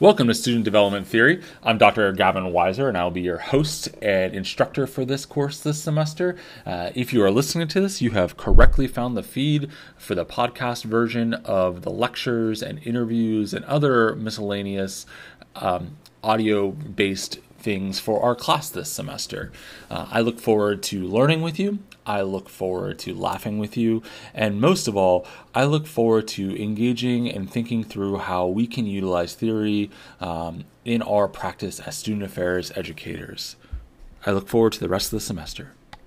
Welcome to Student Development Theory. I'm Dr. Gavin Weiser, and I'll be your host and instructor for this course this semester. Uh, if you are listening to this, you have correctly found the feed for the podcast version of the lectures and interviews and other miscellaneous um, audio based things for our class this semester. Uh, I look forward to learning with you. I look forward to laughing with you. And most of all, I look forward to engaging and thinking through how we can utilize theory um, in our practice as student affairs educators. I look forward to the rest of the semester.